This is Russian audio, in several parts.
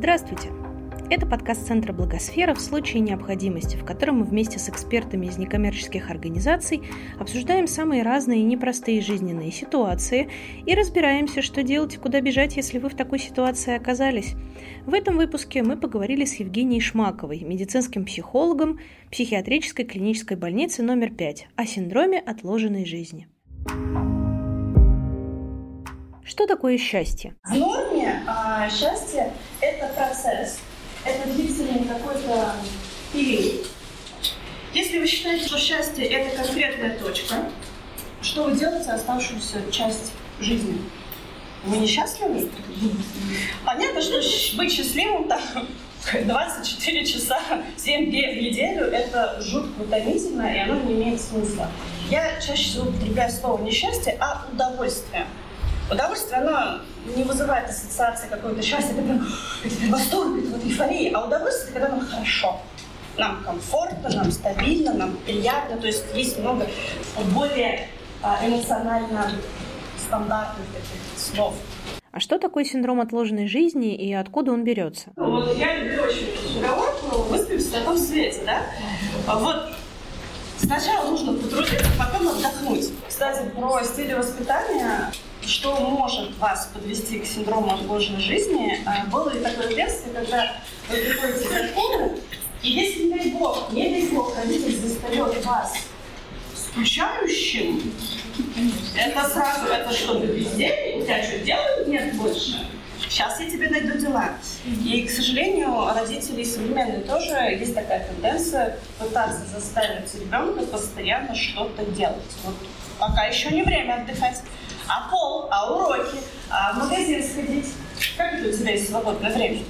Здравствуйте! Это подкаст Центра Благосфера в случае необходимости, в котором мы вместе с экспертами из некоммерческих организаций обсуждаем самые разные и непростые жизненные ситуации и разбираемся, что делать и куда бежать, если вы в такой ситуации оказались. В этом выпуске мы поговорили с Евгенией Шмаковой, медицинским психологом психиатрической клинической больницы номер 5 о синдроме отложенной жизни. Что такое счастье? В норме а, счастье – это процесс, это длительный какой-то период. Если вы считаете, что счастье – это конкретная точка, что вы делаете оставшуюся часть жизни? Вы несчастливы? Понятно, что быть счастливым там 24 часа, 7 дней в неделю – это жутко утомительно, и оно не имеет смысла. Я чаще всего употребляю слово не счастье, а удовольствие. Удовольствие, оно не вызывает ассоциации какого-то счастья, это прям, это прям восторг, это вот эйфория. А удовольствие, это когда нам хорошо. Нам комфортно, нам стабильно, нам приятно. То есть есть много более а, эмоционально стандартных таких слов. А что такое синдром отложенной жизни и откуда он берется? Ну, вот я люблю очень разговор про выспимся на том свете, да? Вот сначала нужно потрудиться, потом отдохнуть. Кстати, про стиль воспитания что может вас подвести к синдрому отложенной жизни, а, было ли такое детство, когда вы приходите за школы, и если, не дай бог, не дай бог, родитель застает вас скучающим, это сразу, это что, ты бездельник, у тебя что, делают нет больше? Сейчас я тебе найду дела. И, к сожалению, родители современные тоже есть такая тенденция пытаться заставить ребенка постоянно что-то делать. Вот пока еще не время отдыхать а пол, а уроки, а в магазин сходить. Как это у тебя есть свободное время?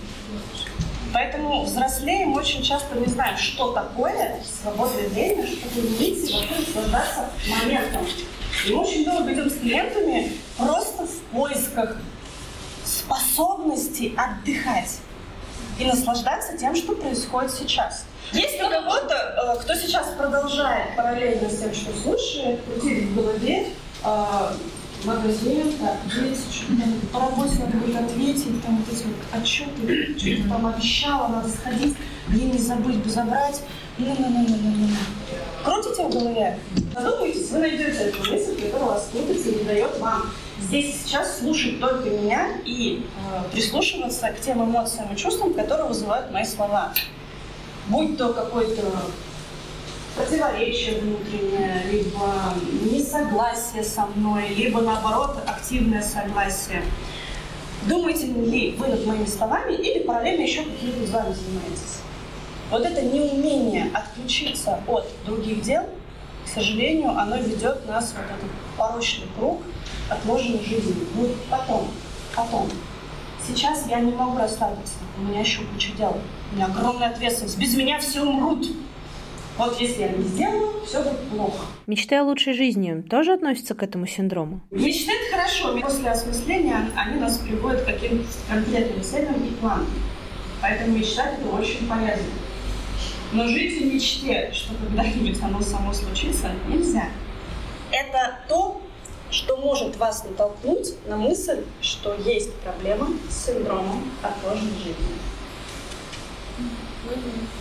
Поэтому взрослеем очень часто не знаем, что такое свободное время, чтобы выйти вокруг наслаждаться моментом. И мы очень долго идем с клиентами просто в поисках способности отдыхать и наслаждаться тем, что происходит сейчас. Есть у кого-то, кто сейчас продолжает параллельно с тем, что слушает, крутить в голове э, магазин, так, что-то по работе надо будет ответить, там вот эти вот отчеты, что-то там обещала, надо сходить, ей не забыть бы забрать. Ну, ну, ну, ну, ну, ну. Крутите в голове, задумайтесь, вы найдете эту мысль, которая вас крутится и дает вам здесь сейчас слушать только меня и э, прислушиваться к тем эмоциям и чувствам, которые вызывают мои слова. Будь то какой-то противоречие внутреннее, либо несогласие со мной, либо наоборот активное согласие. Думаете ли вы над моими словами или параллельно еще какими-то делами занимаетесь? Вот это неумение отключиться от других дел, к сожалению, оно ведет нас в вот этот порочный круг отложенной жизни. Будет потом, потом. Сейчас я не могу расслабиться, у меня еще куча дел. У меня огромная ответственность. Без меня все умрут. Вот если я не сделаю, все будет плохо. Мечты о лучшей жизни тоже относятся к этому синдрому? Мечты – это хорошо. После осмысления они нас приводят к каким-то конкретным целям и планам. Поэтому мечтать – это очень полезно. Но жить в мечте, что когда-нибудь оно само случится, нельзя. Это то, что может вас натолкнуть на мысль, что есть проблема с синдромом отложенной жизни. А,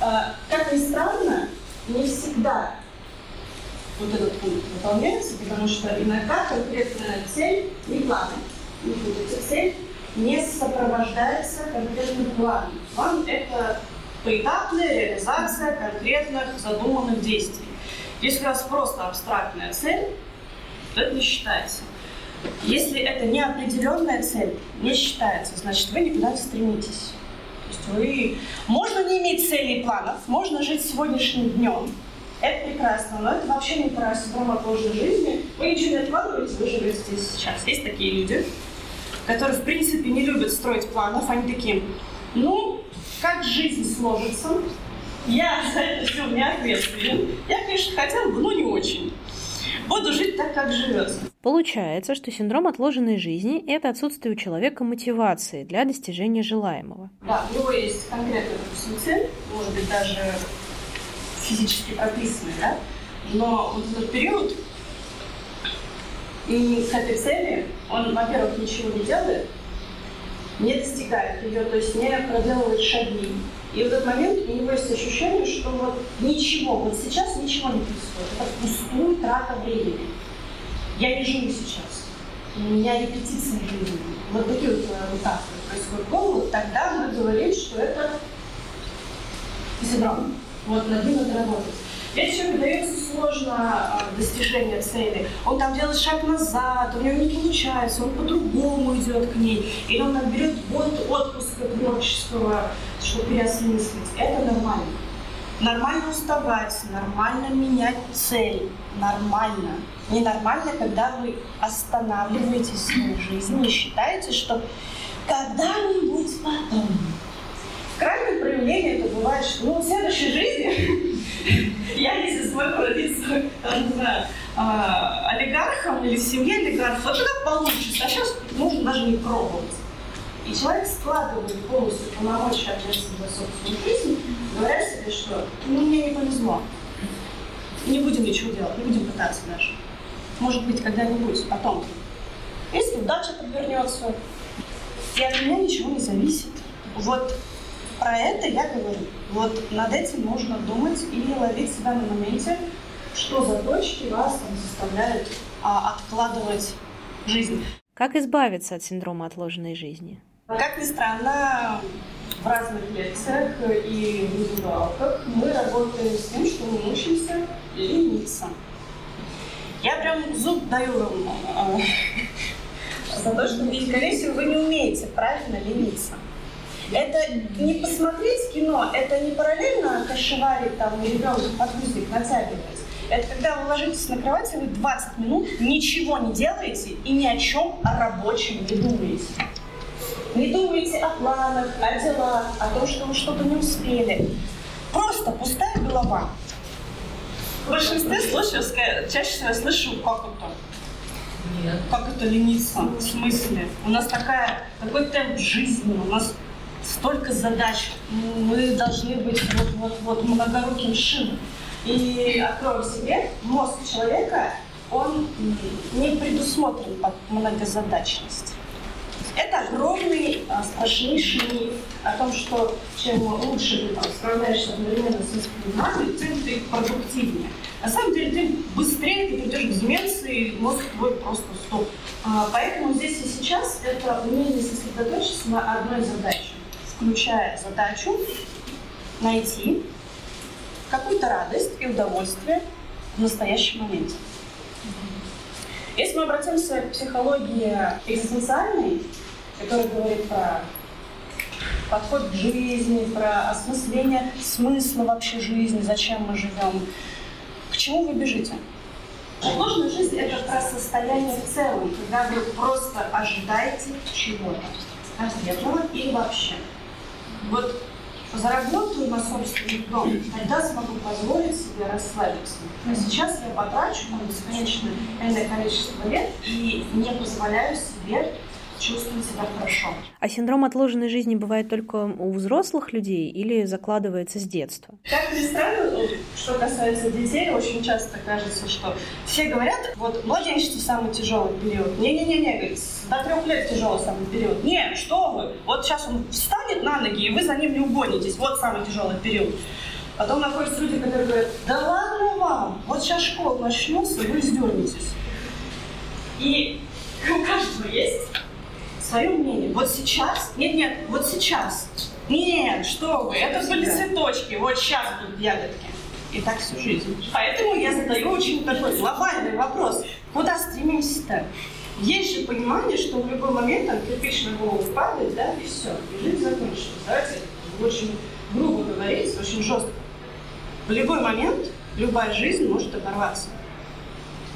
как ни странно, не всегда вот этот пункт выполняется, потому что иногда конкретная цель не план, не будет цель не сопровождается конкретным планом. План – это поэтапная реализация конкретных задуманных действий. Если у вас просто абстрактная цель, то это не считается. Если это неопределенная цель, не считается, значит, вы никуда не стремитесь есть вы... Можно не иметь целей и планов, можно жить сегодняшним днем. Это прекрасно, но это вообще не про синдром отложенной жизни. Вы ничего не откладываете, вы живете здесь сейчас. Есть такие люди, которые, в принципе, не любят строить планов. Они такие, ну, как жизнь сложится, я за это все не ответственен. Я, конечно, хотел бы, но не очень. Буду жить так, как живется. Получается, что синдром отложенной жизни – это отсутствие у человека мотивации для достижения желаемого. Да, у него есть конкретная, допустим, цель, может быть, даже физически прописанная, да? но вот этот период к этой цели, он, во-первых, ничего не делает, не достигает ее, то есть не проделывает шаги. И в этот момент у него есть ощущение, что вот ничего, вот сейчас ничего не происходит. Это пустую трата времени. Я не живу сейчас. У меня репетиция жизни. Вот такие вот э, метафоры происходят в голову. Тогда мы говорим, что это синдром. Вот над ним надо работать. Если человеку дается сложно а, достижение цели, он там делает шаг назад, у него не получается, он по-другому идет к ней, или он там берет год отпуска творческого, чтобы переосмыслить. Это нормально. Нормально уставать, нормально менять цель, нормально. Ненормально, когда вы останавливаетесь в своей жизни и считаете, что когда-нибудь потом. Крайнее проявление это бывает, что ну, в следующей жизни я, если смогу родиться, не знаю, а, олигархом или в семье олигархов, вот тогда получится. А сейчас нужно даже не пробовать. И человек складывает полностью полномочия ответственности за собственную жизнь, говоря себе, что ну, мне не повезло. Не будем ничего делать, не будем пытаться даже. Может быть, когда-нибудь, потом. Если удача подвернется, и от меня ничего не зависит. Вот про это я говорю. Вот над этим нужно думать и ловить себя на моменте, что за точки вас там, заставляют а, откладывать жизнь. Как избавиться от синдрома отложенной жизни? Как ни странно, в разных лекциях и в индивидуалках мы работаем с тем, что мы учимся лениться. Я прям зуб даю вам э, за то, что, скорее всего, вы не умеете правильно лениться. Это не посмотреть кино, это не параллельно кошеварить там ребенка подгузник натягивать. Это когда вы ложитесь на кровать, и вы 20 минут ничего не делаете и ни о чем рабочем не думаете. Не думаете о планах, о делах, о том, что вы что-то не успели. Просто пустая голова. В большинстве случаев чаще всего я слышу, как это. Нет. Как это лениться? В смысле? У нас такая, такой темп жизни, у нас столько задач. Мы должны быть вот-вот-вот многоруким шином. И открою себе, мозг человека, он не предусмотрен под многозадачность. Это огромный, а, страшнейший о том, что чем лучше ты там, справляешься одновременно с несколькими тем ты продуктивнее. На самом деле ты быстрее ты придешь к деменции, мозг твой просто стоп. А, поэтому здесь и сейчас это умение сосредоточиться на одной задаче включая задачу найти какую-то радость и удовольствие в настоящем моменте. Если мы обратимся к психологии экзистенциальной, которая говорит про подход к жизни, про осмысление смысла вообще жизни, зачем мы живем, к чему вы бежите? Сложная жизнь – это про состояние в целом, когда вы просто ожидаете чего-то конкретного или вообще. Вот заработаю на собственный дом, тогда смогу позволить себе расслабиться. А сейчас я потрачу на бесконечное количество лет и не позволяю себе чувствовать себя хорошо. А синдром отложенной жизни бывает только у взрослых людей или закладывается с детства? Как ни странно, ну, что касается детей, очень часто кажется, что все говорят, вот младенчество самый тяжелый период. Не-не-не, говорит, до трех лет тяжелый самый период. Не, что вы, вот сейчас он встанет на ноги, и вы за ним не угонитесь. Вот самый тяжелый период. Потом находятся люди, которые говорят, да ладно вам, вот сейчас школа начнется, вы издернетесь. И у каждого есть свое мнение. Вот сейчас, нет, нет, вот сейчас. Нет, что вы, это были цветочки, вот сейчас будут ягодки. И так всю жизнь. Поэтому я задаю очень такой глобальный вопрос. Куда стремимся-то? Есть же понимание, что в любой момент там кирпич на голову падает, да, и все, и жизнь закончилась. Давайте очень грубо говорить, очень жестко. В любой момент любая жизнь может оборваться.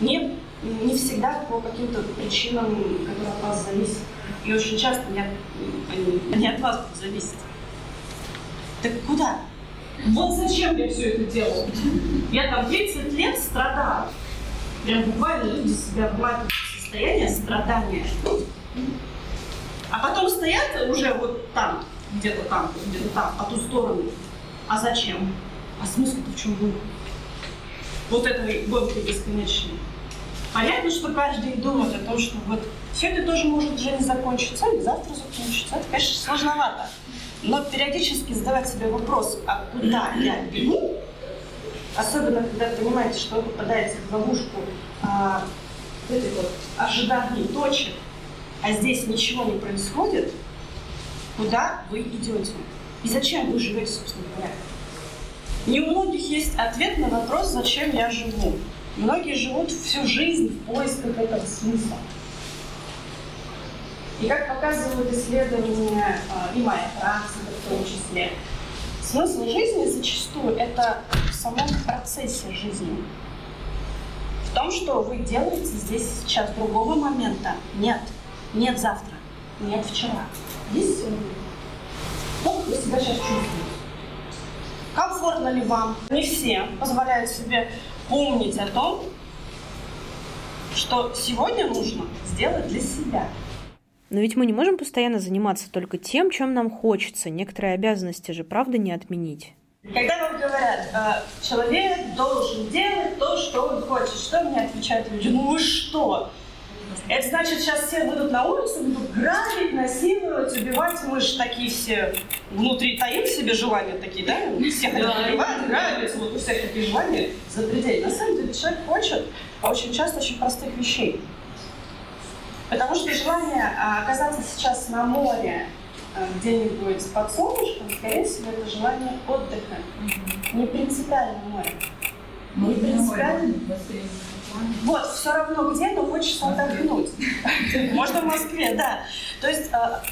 Не, не всегда по каким-то причинам, которые от вас зависят. И очень часто не от, они от вас зависеть. Так куда? Вот зачем я все это делаю? Я там 30 лет страдала. Прям буквально люди себя вматывают в состояние страдания. А потом стоят уже вот там, где-то там, где-то там, по ту сторону. А зачем? А смысл в чем был? Вот этой гонки бесконечной. Понятно, что каждый думает о том, что вот все это тоже может уже не закончиться, и завтра закончится. Это, конечно, сложновато. Но периодически задавать себе вопрос, а куда я бегу, особенно когда понимаете, что вы попадаете в ловушку а, этих вот ожиданий точек, а здесь ничего не происходит, куда вы идете? И зачем вы живете, собственно говоря? Не у многих есть ответ на вопрос, зачем я живу. Многие живут всю жизнь в поисках этого смысла. И как показывают исследования а, и моя практика в том числе, смысл жизни зачастую это в самом процессе жизни. В том, что вы делаете здесь сейчас другого момента нет. Нет завтра, нет вчера. Есть сегодня. Как вы себя сейчас чувствуете? Комфортно ли вам? Не все позволяют себе помнить о том, что сегодня нужно сделать для себя. Но ведь мы не можем постоянно заниматься только тем, чем нам хочется. Некоторые обязанности же, правда, не отменить. Когда вам говорят, э, человек должен делать то, что он хочет, что мне отвечают люди? Ну вы что? Это значит, сейчас все выйдут на улицу, будут грабить, насиловать, убивать. Мы же такие все внутри таим себе желания такие, да? Все хотят убивать, грабить, вот у всех такие желания запредельные. На самом деле человек хочет очень часто очень простых вещей. Потому что желание а, оказаться сейчас на море, а, где-нибудь под солнышком, скорее всего, это желание отдыха. Не принципиально море. Не принципиально. Вот, все равно где, но хочется отдохнуть. Можно в Москве, да. То есть а,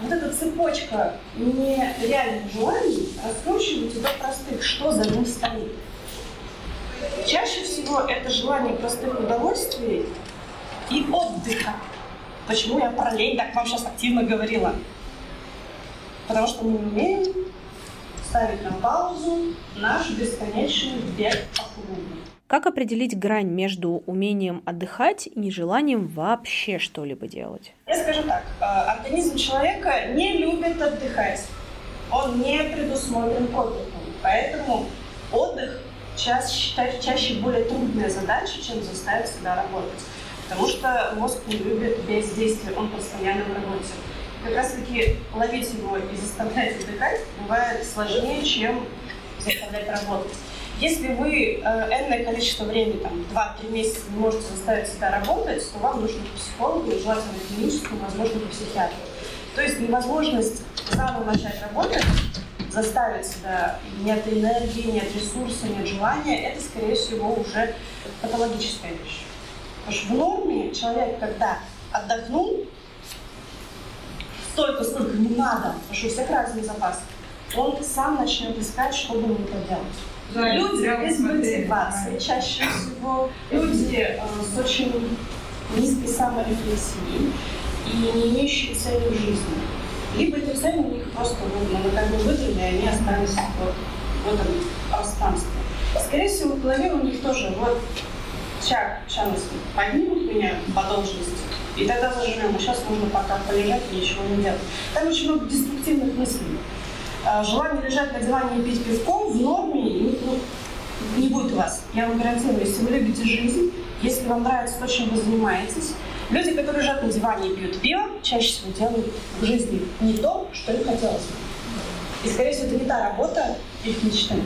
вот эта цепочка нереальных желаний раскручивается до простых, что за ним стоит. Чаще всего это желание простых удовольствий и отдыха. Почему я про лень так вам сейчас активно говорила? Потому что мы умеем ставить на паузу наш бесконечный бег по кругу. Как определить грань между умением отдыхать и нежеланием вообще что-либо делать? Я скажу так. Э, организм человека не любит отдыхать. Он не предусмотрен к отдыху. Поэтому отдых чаще, чаще более трудная задача, чем заставить себя работать. Потому что мозг не любит бездействие, он постоянно в работе. Как раз таки ловить его и заставлять отдыхать бывает сложнее, чем заставлять работать. Если вы э, энное количество времени, там, 2-3 месяца не можете заставить себя работать, то вам нужно к психологу, желательно клиническому, возможно, к психиатру. То есть невозможность заново начать работать, заставить себя, нет энергии, нет ресурса, нет желания, это, скорее всего, уже патологическая вещь. Потому что в норме человек, когда отдохнул, столько, сколько не надо, потому что у всех разный запас, он сам начнет искать, что бы ему поделать. Да, люди без мотивации чаще всего, люди э, с очень низкой саморефлексией и не имеющие цели в жизни. Либо эти цели у них просто ну, на как бы выдали, и они остались вот в этом пространстве. Скорее всего, в голове у них тоже вот сейчас, сейчас поднимут меня по должности, и тогда заживем, а сейчас нужно пока полежать и ничего не делать. Там очень много деструктивных мыслей. А, желание лежать на диване и пить пивком в норме ну, не будет у вас. Я вам гарантирую, если вы любите жизнь, если вам нравится то, чем вы занимаетесь, люди, которые лежат на диване и пьют пиво, чаще всего делают в жизни не то, что им хотелось бы. И, скорее всего, это не та работа.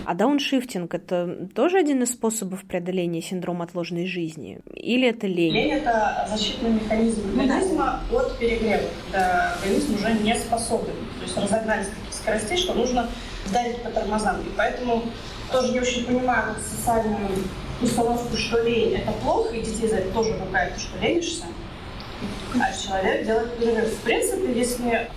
А дауншифтинг – это тоже один из способов преодоления синдрома отложенной жизни? Или это лень? Лень – это защитный механизм организма ну, да. от перегрева, когда организм уже не способен. То есть разогнались таких скоростей, что нужно вдарить по тормозам. И поэтому тоже не очень понимаю социальную установку, что лень – это плохо, и детей за это тоже ругают, что ленишься – человек делает перерыв. В принципе, если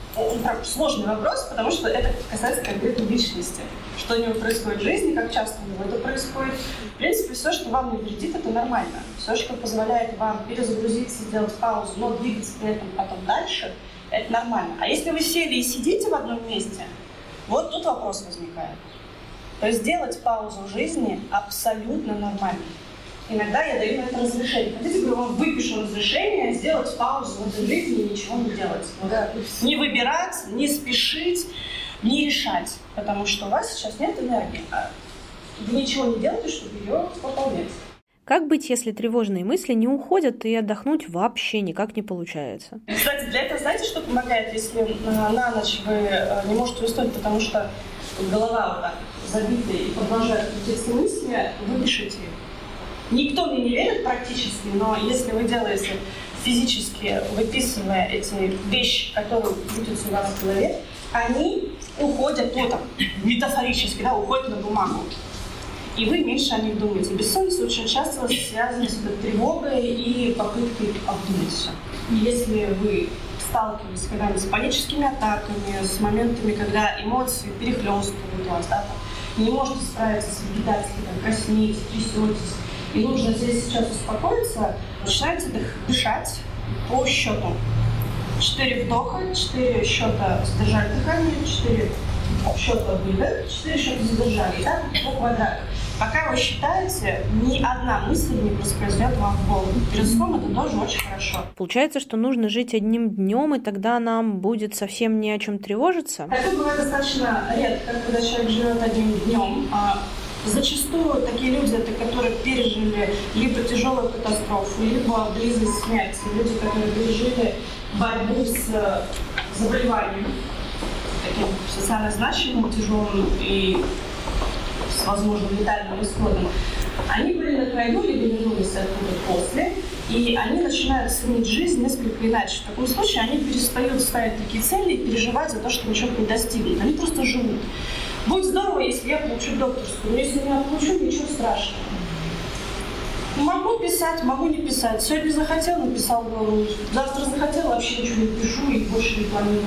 сложный вопрос, потому что это касается конкретной личности. Что у него происходит в жизни, как часто у него это происходит. В принципе, все, что вам не вредит, это нормально. Все, что позволяет вам перезагрузиться, сделать паузу, но двигаться при этом потом дальше, это нормально. А если вы сели и сидите в одном месте, вот тут вопрос возникает. То есть делать паузу в жизни абсолютно нормально. Иногда я даю на это разрешение. Хотите, говорю, вам выпишу разрешение сделать паузу в этой жизни и ничего не делать. Да. Не выбирать, не спешить, не решать. Потому что у вас сейчас нет энергии. А вы ничего не делаете, чтобы ее пополнять. Как быть, если тревожные мысли не уходят и отдохнуть вообще никак не получается? Кстати, для этого знаете, что помогает, если на ночь вы э, не можете уснуть, потому что голова вот так забита и продолжает крутиться мысли, вы пишите Никто мне не верит практически, но если вы делаете физически, выписывая эти вещи, которые крутятся у вас в голове, они уходят, ну там, метафорически, да, уходят на бумагу. И вы меньше о них думаете. Бессонница очень часто связана с тревогой и попыткой обдумать все. Если вы сталкивались когда-нибудь с паническими атаками, с моментами, когда эмоции перехлестывают вас, да, не можете справиться с медитацией, краснеете, трясетесь, и нужно здесь сейчас успокоиться, начинайте дышать по счету. Четыре вдоха, четыре счета задержали дыхание, четыре счета выдох, четыре счета задержали. И так по квадрату. Пока вы считаете, ни одна мысль не воспроизведет вам в голову. Перед сном это тоже очень хорошо. Получается, что нужно жить одним днем, и тогда нам будет совсем не о чем тревожиться? Это бывает достаточно редко, когда человек живет одним днем. Зачастую такие люди, это которые пережили либо тяжелую катастрофу, либо близость смерти. Люди, которые пережили борьбу с э, заболеванием, таким социально значимым, тяжелым и с возможным летальным исходом. Они были на краю, либо вернулись оттуда после, и они начинают ценить жизнь несколько иначе. В таком случае они перестают ставить такие цели и переживать за то, что ничего не достигнут. Они просто живут. Будет здорово, если я получу докторскую, но если не получу, ничего страшного. Могу писать, могу не писать. Сегодня захотел, написал голову. Завтра захотел, вообще ничего не пишу и больше не планирую.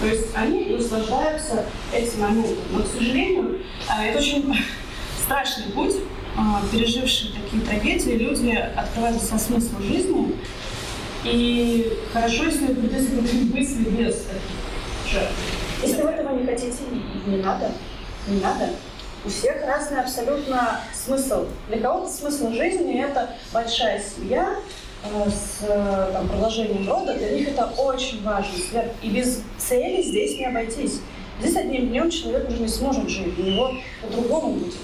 То есть они наслаждаются этим моментом. Но, к сожалению, а, это очень страшный путь. А, пережившие такие трагедии, люди открываются со смысла жизни. И хорошо, если придется мысли без таких жертв. Если вы этого не хотите, не надо. Не надо. У всех разный абсолютно смысл. Для кого-то смысл жизни – это большая семья э, с э, там, продолжением рода. Для них это очень важно. И без цели здесь не обойтись. Здесь одним днем человек уже не сможет жить. У него по-другому будет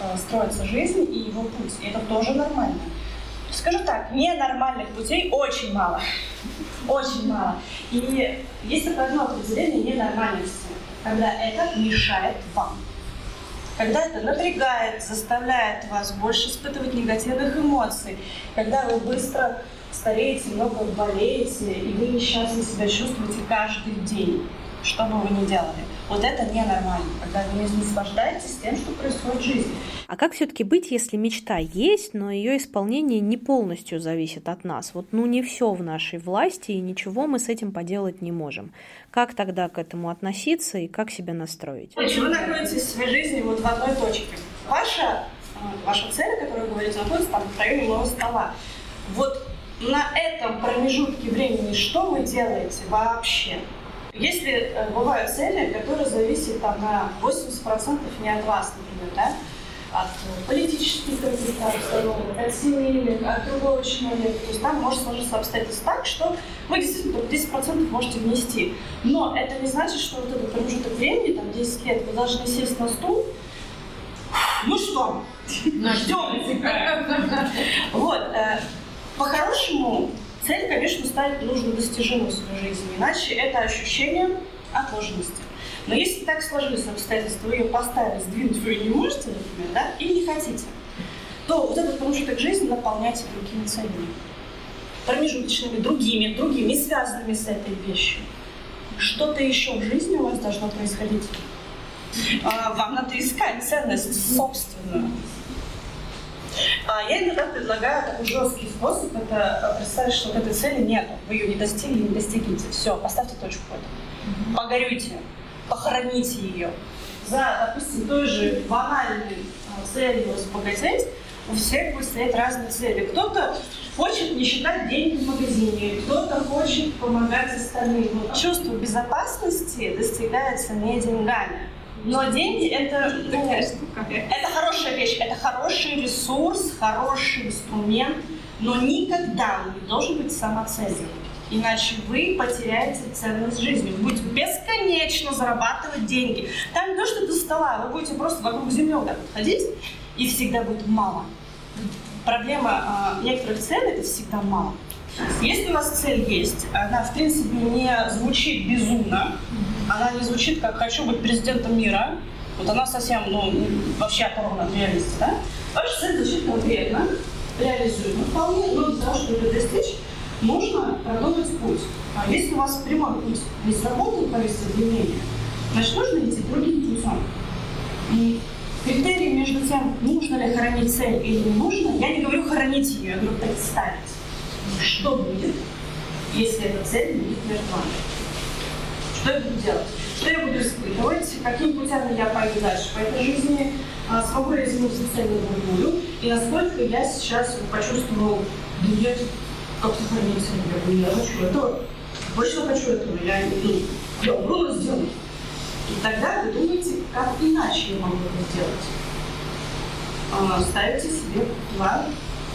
э, строиться жизнь и его путь. И это тоже нормально. Скажу так, ненормальных путей очень мало. Очень мало. И есть только одно определение ненормальности, когда это мешает вам. Когда это напрягает, заставляет вас больше испытывать негативных эмоций, когда вы быстро стареете, много болеете, и вы несчастно себя чувствуете каждый день, что бы вы ни делали. Вот это ненормально, когда вы не наслаждаетесь тем, что происходит в жизни. А как все-таки быть, если мечта есть, но ее исполнение не полностью зависит от нас? Вот ну не все в нашей власти, и ничего мы с этим поделать не можем. Как тогда к этому относиться и как себя настроить? Вы находитесь в своей жизни вот в одной точке. Ваша, э, ваша цель, о которой вы говорите, находится там в районе моего стола. Вот на этом промежутке времени что вы делаете вообще? Если э, бывают цели, которые зависят там, на 80% не от вас, например, да, от политических каких-то обстановок, от семейных, от другого человека. То есть там может сложиться обстоятельства так, что вы действительно только 10% можете внести. Но это не значит, что вот этот промежуток времени, там 10 лет, вы должны сесть на стул, ну что, ждем. Вот. Э, по-хорошему, Цель, конечно, ставить нужно достижимой в своей жизни, иначе это ощущение отложенности. Но если так сложились обстоятельства, вы ее поставили, сдвинуть вы не можете, например, да, или не хотите, то вот этот промежуток жизни наполняйте другими целями. Промежуточными, другими, другими, связанными с этой вещью. Что-то еще в жизни у вас должно происходить. А, вам надо искать ценность собственную. А я иногда предлагаю такой жесткий способ, это э, представить, что вот этой цели нет, вы ее не достигли, не достигнете. Все, поставьте точку в этом. Погорюйте, похороните ее. За, допустим, той же банальной э, целью разбогатеть, у всех будет стоять разные цели. Кто-то хочет не считать деньги в магазине, кто-то хочет помогать остальным. Чувство безопасности достигается не деньгами, но деньги это, ну, это хорошая вещь, это хороший ресурс, хороший инструмент, но никогда он не должен быть самоцелью. Иначе вы потеряете ценность жизни. Вы будете бесконечно зарабатывать деньги. Там не то, что до стола, вы будете просто вокруг вот ходить, и всегда будет мало. проблема э, некоторых целей – это всегда мало. Если у вас цель есть, она, в принципе, не звучит безумно, она не звучит как «хочу быть президентом мира», вот она совсем, ну, вообще оторвана от реальности, да? Ваша цель звучит конкретно, реализуема вполне, но для того, чтобы ее достичь, нужно продолжить путь. А если у вас прямой путь не сработал по длиннее, значит, нужно идти другим путем. И критерий между тем, нужно ли хоронить цель или не нужно, я не говорю хоронить ее, я говорю представить, что будет, если эта цель будет вами. Что я буду делать? Что я буду испытывать? Какими путями я пойду дальше по этой жизни? А смогу ли я изменить на другую? И насколько я сейчас почувствовал, да я как сохранить себя, я хочу это, точно хочу этого, я, ну, я умру, сделаю. И тогда вы думаете, как иначе я могу это сделать. А, ставите себе план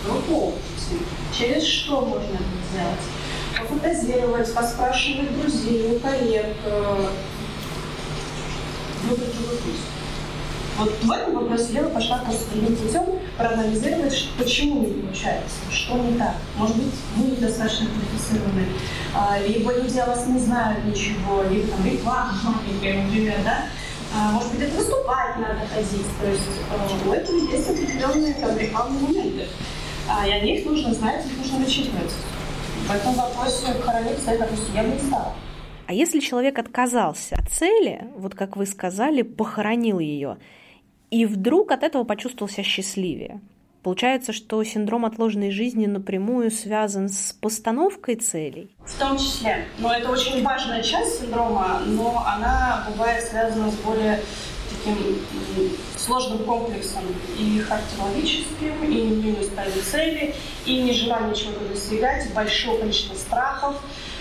другого пути. Через что можно это сделать? Пофантазировать, поспрашивать друзей, коллег, э, выбрать другой путь. Вот в этом вопросе я пошла конструктивным путем проанализировать, почему не получается, что не так. Может быть, вы недостаточно квалифицированы, а, либо люди о вас не знают ничего, либо там реклама например, да? А, может быть, это выступать надо ходить. То есть а, у этого есть определенные там, рекламные моменты. И о них нужно знать, их нужно вычитывать. В этом вопросе хоронить допустим, я бы не стала. А если человек отказался от цели, вот как вы сказали, похоронил ее, и вдруг от этого почувствовал себя счастливее. Получается, что синдром отложенной жизни напрямую связан с постановкой целей? В том числе. Но это очень важная часть синдрома, но она бывает связана с более таким сложным комплексом и характерологическим, и неумением ставить цели, и нежелание чего-то достигать, большое количество страхов.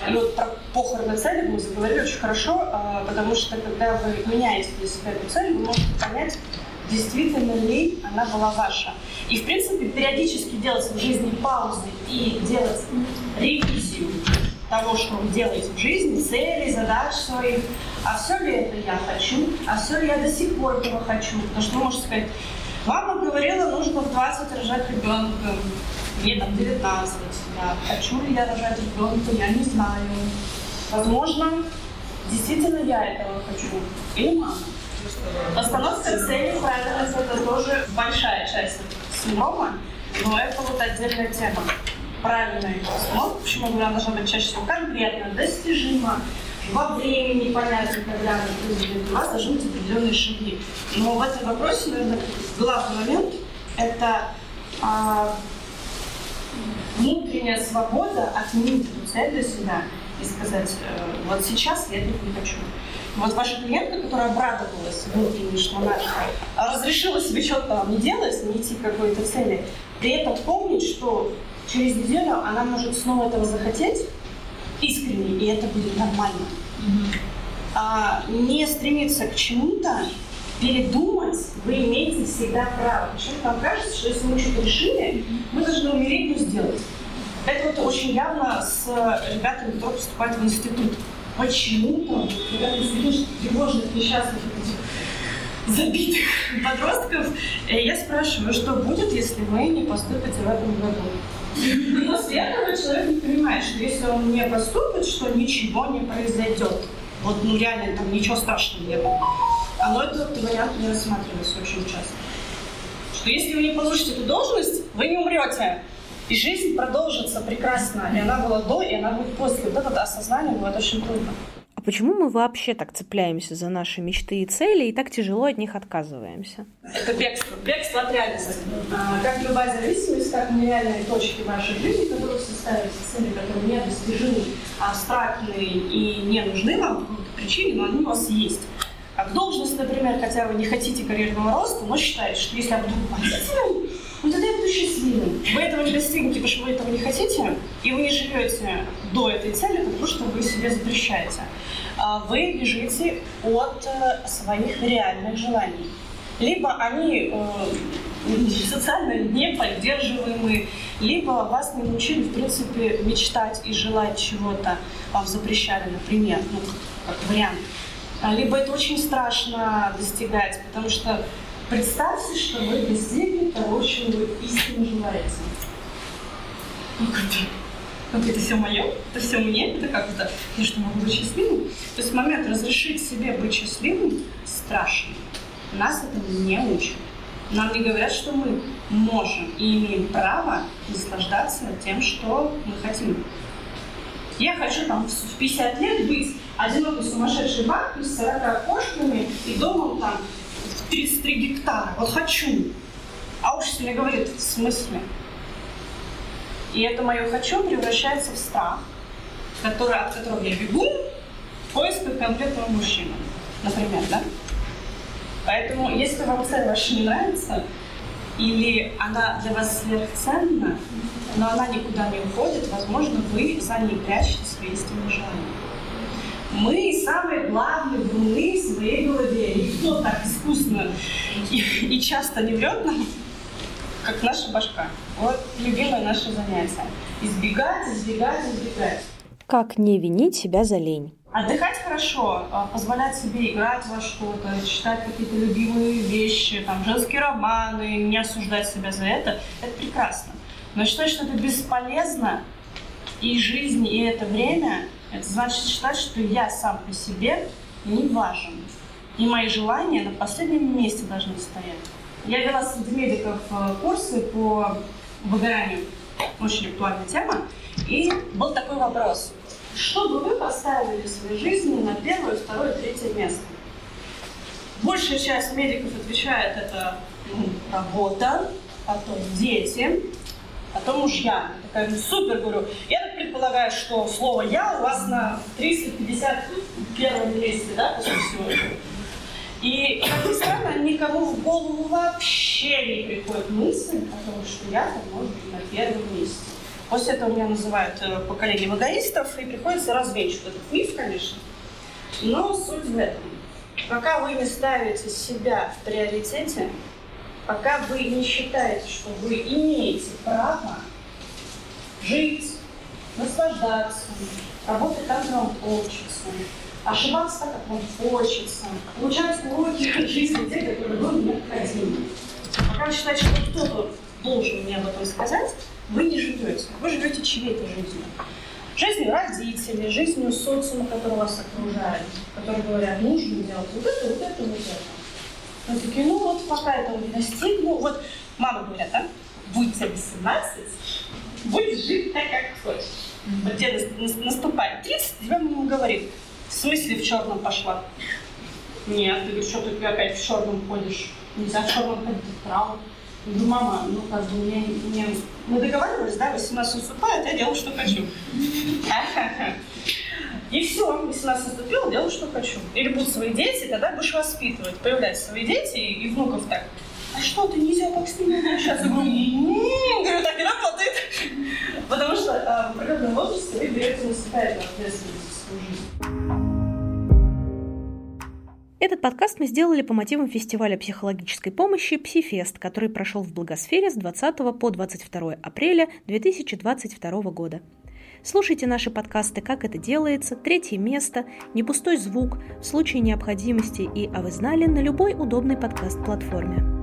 И вот про похороны цели мы заговорили очень хорошо, а, потому что когда вы меняете для себя эту цель, вы можете понять, действительно ли она была ваша. И, в принципе, периодически делать в жизни паузы и делать ревизию того, что вы делаете в жизни, цели, задач своих. А все ли это я хочу? А все ли я до сих пор этого хочу? Потому что вы можете сказать, мама говорила, нужно в 20 рожать ребенка. Мне там 19. Да. Хочу ли я рожать ребенка, я не знаю. Возможно, действительно я этого хочу. Или мама. Постановка цели, правильность – это тоже большая часть синдрома, но это вот отдельная тема. Правильная постановка, почему она должна быть чаще всего конкретно, достижима, во времени понятно, когда она произойдет, у вас должны быть определенные шаги. Но в этом вопросе, наверное, главный момент – это а, внутренняя свобода отменить эту цель для себя и сказать, э, вот сейчас я этого не хочу. Вот ваша клиентка, которая обрадовалась внутренне, что она разрешила себе что-то не делать, не идти к какой-то цели, при этом помнить, что через неделю она может снова этого захотеть искренне, и это будет нормально. Mm-hmm. А не стремиться к чему-то, передумать, вы имеете всегда право. Почему вам кажется, что если мы что-то решили, мы должны умереть, но сделать. Это вот очень явно с ребятами, которые поступают в институт почему-то, когда ты видишь тревожных, несчастных этих забитых подростков, э, я спрашиваю, что будет, если вы не поступите в этом году? Но с этого человек понимает, что если он не поступит, что ничего не произойдет. Вот, ну реально, там ничего страшного не было. Но этот вариант не рассматривается очень часто. Что если вы не получите эту должность, вы не умрете. И жизнь продолжится прекрасно. И она была до, и она будет после. Вот это осознание бывает очень трудно. А почему мы вообще так цепляемся за наши мечты и цели и так тяжело от них отказываемся? Это бегство. Бегство от реальности. А, как любая зависимость, как нереальные точки вашей жизни, которые составите цели, которые недостижимы, абстрактные и не нужны вам по какой-то причине, но они у вас есть. В должности, например, хотя вы не хотите карьерного роста, но считаете, что если я буду руководителем, ну тогда я буду счастливым. Вы этого не достигнете, потому что вы этого не хотите, и вы не живете до этой цели, потому что вы себе запрещаете. А вы бежите от э, своих реальных желаний. Либо они э, социально не поддерживаемы, либо вас не научили, в принципе, мечтать и желать чего-то, вам запрещали, например, ну, как вариант. А, либо это очень страшно достигать, потому что Представьте, что вы достигли того, чего вы истинно желаете. Ну, как-то как это все мое, это все мне, это как это, я что, могу быть счастливым? То есть момент разрешить себе быть счастливым страшный. Нас этому не учат. Нам не говорят, что мы можем и имеем право наслаждаться тем, что мы хотим. Я хочу там в 50 лет быть одинокой сумасшедшей бабкой с 40 кошками и домом там 33 гектара. Вот хочу. А уж мне говорит, в смысле? И это мое «хочу» превращается в страх, который, от которого я бегу в поисках конкретного мужчины, например, да? Поэтому, если вам цель ваша не нравится, или она для вас сверхценна, но она никуда не уходит, возможно, вы за ней прячете свои истинные желания. Мы самые главные вруны в своей голове. Никто так искусно и, и часто не врет нам, как наша башка. Вот любимое наше занятие. Избегать, избегать, избегать. Как не винить себя за лень? Отдыхать хорошо, а, позволять себе играть во что-то, читать какие-то любимые вещи, там, женские романы, не осуждать себя за это, это прекрасно. Но считать, что это бесполезно, и жизнь, и это время, это значит считать, что я сам по себе не важен. И мои желания на последнем месте должны стоять. Я вела среди медиков э, курсы по выгоранию. Очень актуальная тема. И был такой вопрос. Что бы вы поставили в своей жизни на первое, второе, третье место? Большая часть медиков отвечает, это работа, потом дети, потом мужья. Я такая, ну, супер, говорю. Я так предполагаю, что слово «я» у вас на 351 месте, да, после всего. И, как ни странно, никому в голову вообще не приходит мысль о том, что я может быть на первом месте. После этого меня называют э, поколением эгоистов, и приходится развенчивать этот миф, конечно. Но суть в этом. Пока вы не ставите себя в приоритете, пока вы не считаете, что вы имеете право жить, наслаждаться, работать там, где вам хочется, ошибаться так, как вам хочется, получать уроки жизни, те, которые вам необходимы. Пока вы считаете, что кто-то должен мне об этом сказать, вы не живете. Вы живете чьей-то жизнью. Жизнью родителей, жизнью социума, который вас окружает, которые говорят, нужно делать вот это, вот это, вот это. Мы такие, ну вот пока этого не достигну, вот мама говорят, да, будь тебе 18, будешь жить так, как хочешь. Вот тебе наступает 30, тебе мама говорит, в смысле в черном пошла? Нет, ты говоришь, что ты опять в черном ходишь? Нельзя в черном ходить, в правом. Я говорю, мама, ну как бы мне, мне... мы договаривались, да, 18 наступает, я делаю, что хочу. И все, 18 наступил, делаю, что хочу. Или будут свои дети, тогда будешь воспитывать. Появляются свои дети и, и внуков так. А что, ты нельзя так с ними общаться? Говорю, говорю, так не работает. Потому что э, в определенном возрасте вы берете на себя эту ответственность за жизнь. Этот подкаст мы сделали по мотивам фестиваля психологической помощи «Псифест», который прошел в Благосфере с 20 по 22 апреля 2022 года. Слушайте наши подкасты «Как это делается», «Третье место», «Не пустой звук», «В случае необходимости» и «А вы знали» на любой удобной подкаст-платформе.